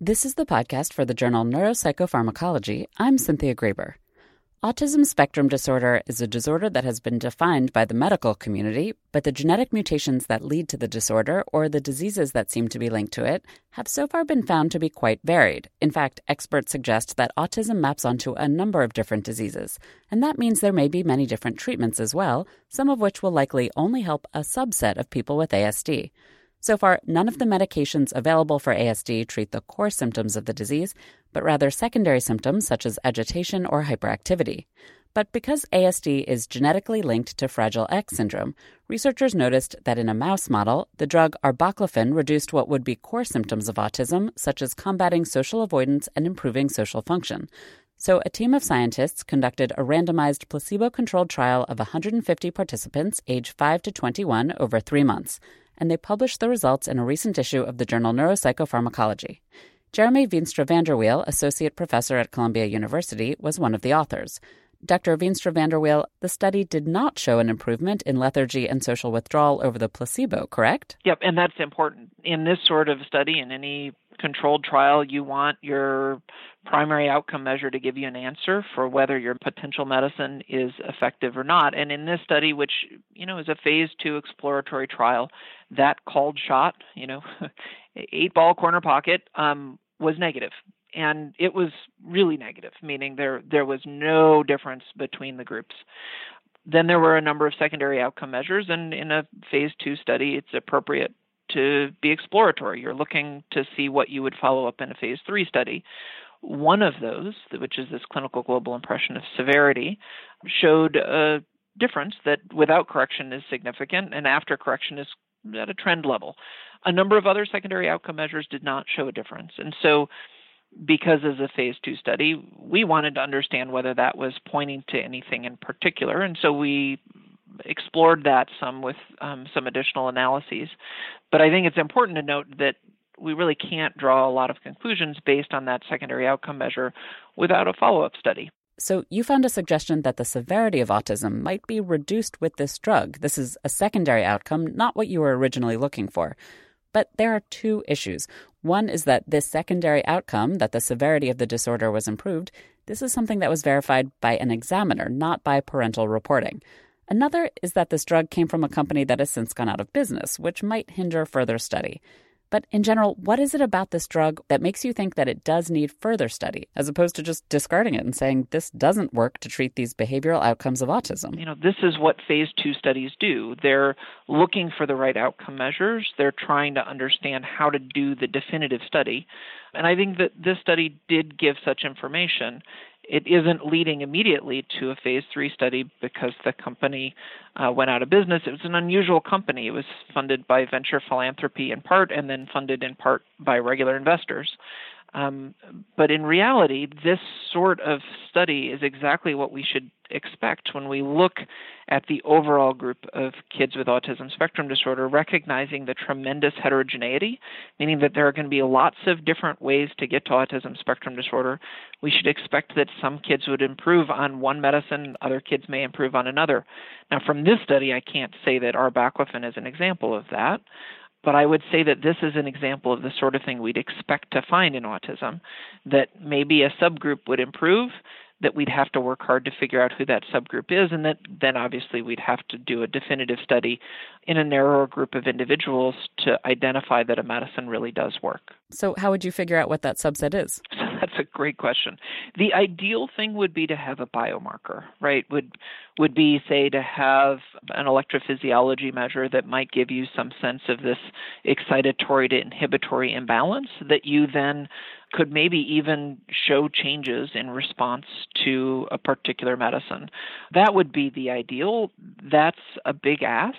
This is the podcast for the journal Neuropsychopharmacology. I'm Cynthia Graber. Autism spectrum disorder is a disorder that has been defined by the medical community, but the genetic mutations that lead to the disorder or the diseases that seem to be linked to it have so far been found to be quite varied. In fact, experts suggest that autism maps onto a number of different diseases, and that means there may be many different treatments as well, some of which will likely only help a subset of people with ASD. So far, none of the medications available for ASD treat the core symptoms of the disease, but rather secondary symptoms such as agitation or hyperactivity. But because ASD is genetically linked to Fragile X syndrome, researchers noticed that in a mouse model, the drug arbaclofen reduced what would be core symptoms of autism, such as combating social avoidance and improving social function. So, a team of scientists conducted a randomized placebo controlled trial of 150 participants aged 5 to 21 over three months and they published the results in a recent issue of the journal Neuropsychopharmacology. Jeremy Veenstra VanderWeele, associate professor at Columbia University, was one of the authors. Dr. Veenstra VanderWeele, the study did not show an improvement in lethargy and social withdrawal over the placebo, correct? Yep, and that's important. In this sort of study, in any controlled trial, you want your primary outcome measure to give you an answer for whether your potential medicine is effective or not. And in this study, which you know is a phase two exploratory trial, that called shot, you know, eight ball corner pocket, um, was negative, and it was really negative, meaning there there was no difference between the groups. Then there were a number of secondary outcome measures, and in a phase two study, it's appropriate to be exploratory. You're looking to see what you would follow up in a phase three study. One of those, which is this clinical global impression of severity, showed a difference that without correction is significant and after correction is at a trend level. A number of other secondary outcome measures did not show a difference. And so, because as a phase two study, we wanted to understand whether that was pointing to anything in particular. And so we explored that some with um, some additional analyses. But I think it's important to note that we really can't draw a lot of conclusions based on that secondary outcome measure without a follow up study. So, you found a suggestion that the severity of autism might be reduced with this drug. This is a secondary outcome, not what you were originally looking for. But there are two issues. One is that this secondary outcome, that the severity of the disorder was improved, this is something that was verified by an examiner, not by parental reporting. Another is that this drug came from a company that has since gone out of business, which might hinder further study. But in general, what is it about this drug that makes you think that it does need further study, as opposed to just discarding it and saying this doesn't work to treat these behavioral outcomes of autism? You know, this is what phase two studies do. They're looking for the right outcome measures, they're trying to understand how to do the definitive study. And I think that this study did give such information it isn't leading immediately to a phase three study because the company uh, went out of business. It was an unusual company. It was funded by venture philanthropy in part and then funded in part by regular investors. Um, but in reality, this sort of study is exactly what we should expect when we look at the overall group of kids with autism spectrum disorder, recognizing the tremendous heterogeneity, meaning that there are going to be lots of different ways to get to autism spectrum disorder. We should expect that some kids would improve on one medicine, other kids may improve on another. Now, from this study, I can't say that arbaclofen is an example of that. But I would say that this is an example of the sort of thing we'd expect to find in autism that maybe a subgroup would improve, that we'd have to work hard to figure out who that subgroup is, and that then obviously we'd have to do a definitive study in a narrower group of individuals to identify that a medicine really does work. So, how would you figure out what that subset is? So that's a great question. The ideal thing would be to have a biomarker, right? Would would be say to have an electrophysiology measure that might give you some sense of this excitatory to inhibitory imbalance that you then could maybe even show changes in response to a particular medicine. That would be the ideal. That's a big ask.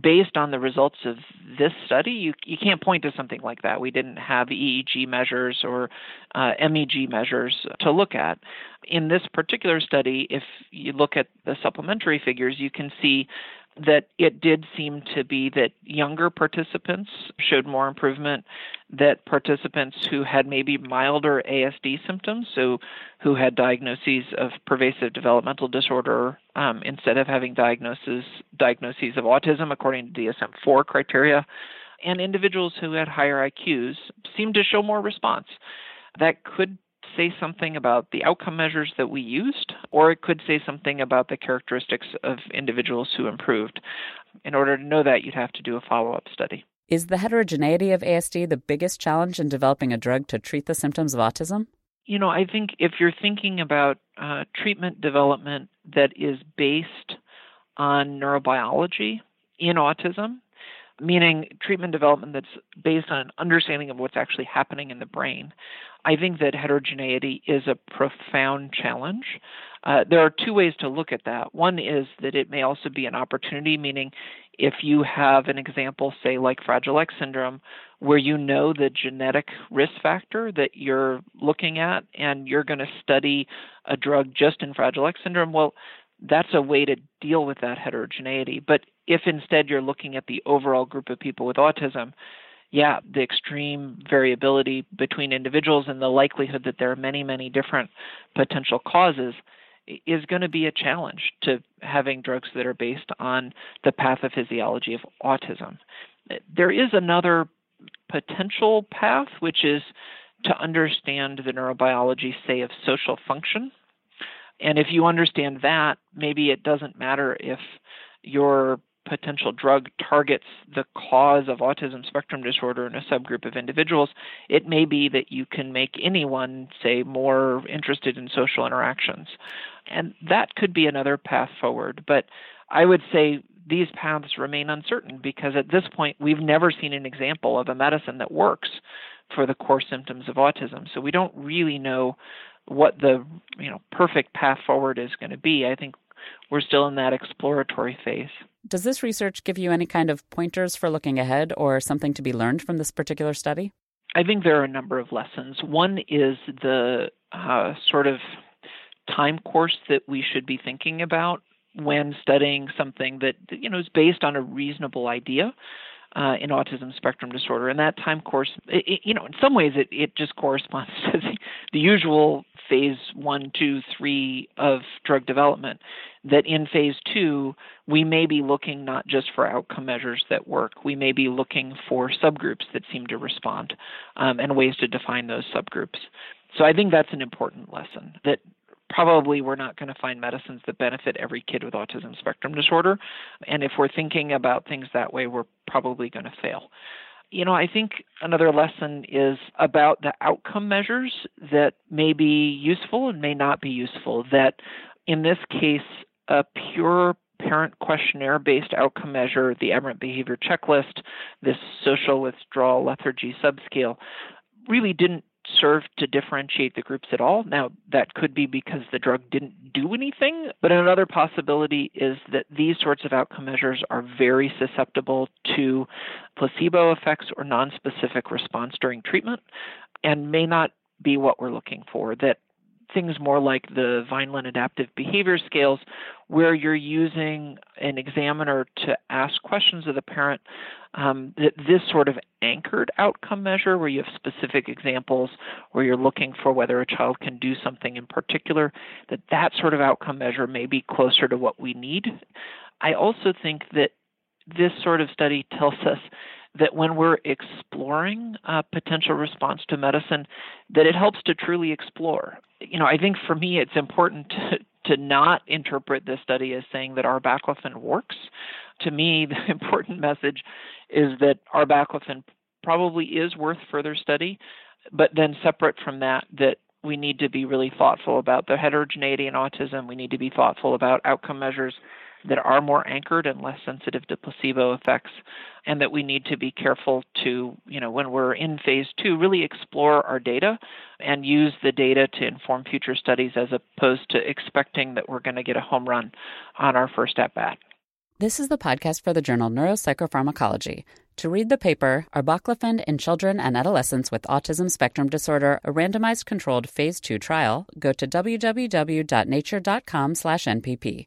Based on the results of this study, you, you can't point to something like that. We didn't have EEG measures or uh, MEG measures to look at. In this particular study, if you look at the supplementary figures, you can see that it did seem to be that younger participants showed more improvement, that participants who had maybe milder ASD symptoms, so who had diagnoses of pervasive developmental disorder um, instead of having diagnoses diagnoses of autism according to DSM-4 criteria, and individuals who had higher IQs seemed to show more response. That could say something about the outcome measures that we used, or it could say something about the characteristics of individuals who improved. In order to know that, you'd have to do a follow up study. Is the heterogeneity of ASD the biggest challenge in developing a drug to treat the symptoms of autism? You know, I think if you're thinking about uh, treatment development that is based on neurobiology in autism, meaning treatment development that's based on an understanding of what's actually happening in the brain. I think that heterogeneity is a profound challenge. Uh, there are two ways to look at that. One is that it may also be an opportunity, meaning if you have an example, say, like Fragile X syndrome, where you know the genetic risk factor that you're looking at and you're going to study a drug just in Fragile X syndrome, well, that's a way to deal with that heterogeneity. But if instead you're looking at the overall group of people with autism, yeah, the extreme variability between individuals and the likelihood that there are many, many different potential causes is going to be a challenge to having drugs that are based on the pathophysiology of autism. Eh, there is another potential path, which is to understand the neurobiology, say, of social function. And if you understand that, maybe it doesn't matter if your potential drug targets the cause of autism spectrum disorder in a subgroup of individuals, it may be that you can make anyone, say, more interested in social interactions. And that could be another path forward. But I would say these paths remain uncertain because at this point we've never seen an example of a medicine that works for the core symptoms of autism. So we don't really know what the you know perfect path forward is going to be. I think we're still in that exploratory phase. Does this research give you any kind of pointers for looking ahead or something to be learned from this particular study? I think there are a number of lessons. One is the uh, sort of time course that we should be thinking about when studying something that you know is based on a reasonable idea uh, in autism spectrum disorder. And that time course, it, it, you know, in some ways, it, it just corresponds to the, the usual phase one, two, three of drug development. That in phase two, we may be looking not just for outcome measures that work, we may be looking for subgroups that seem to respond um, and ways to define those subgroups. So I think that's an important lesson that probably we're not going to find medicines that benefit every kid with autism spectrum disorder. And if we're thinking about things that way, we're probably going to fail. You know, I think another lesson is about the outcome measures that may be useful and may not be useful. That in this case, a pure parent questionnaire based outcome measure, the aberrant behavior checklist, this social withdrawal lethargy subscale, really didn't serve to differentiate the groups at all. Now, that could be because the drug didn't do anything, but another possibility is that these sorts of outcome measures are very susceptible to placebo effects or nonspecific response during treatment and may not be what we're looking for. That things more like the Vineland Adaptive Behavior Scales, where you're using an examiner to ask questions of the parent. Um, that this sort of anchored outcome measure, where you have specific examples, where you're looking for whether a child can do something in particular, that that sort of outcome measure may be closer to what we need. I also think that this sort of study tells us that when we're exploring a potential response to medicine, that it helps to truly explore. You know, I think for me it's important to, to not interpret this study as saying that arbaclofen works. To me, the important message is that arbaclofen probably is worth further study, but then separate from that, that we need to be really thoughtful about the heterogeneity in autism. We need to be thoughtful about outcome measures that are more anchored and less sensitive to placebo effects and that we need to be careful to you know when we're in phase 2 really explore our data and use the data to inform future studies as opposed to expecting that we're going to get a home run on our first at bat this is the podcast for the journal Neuropsychopharmacology. To read the paper, Arbaclofen in Children and Adolescents with Autism Spectrum Disorder, a randomized controlled phase 2 trial, go to www.nature.com/npp.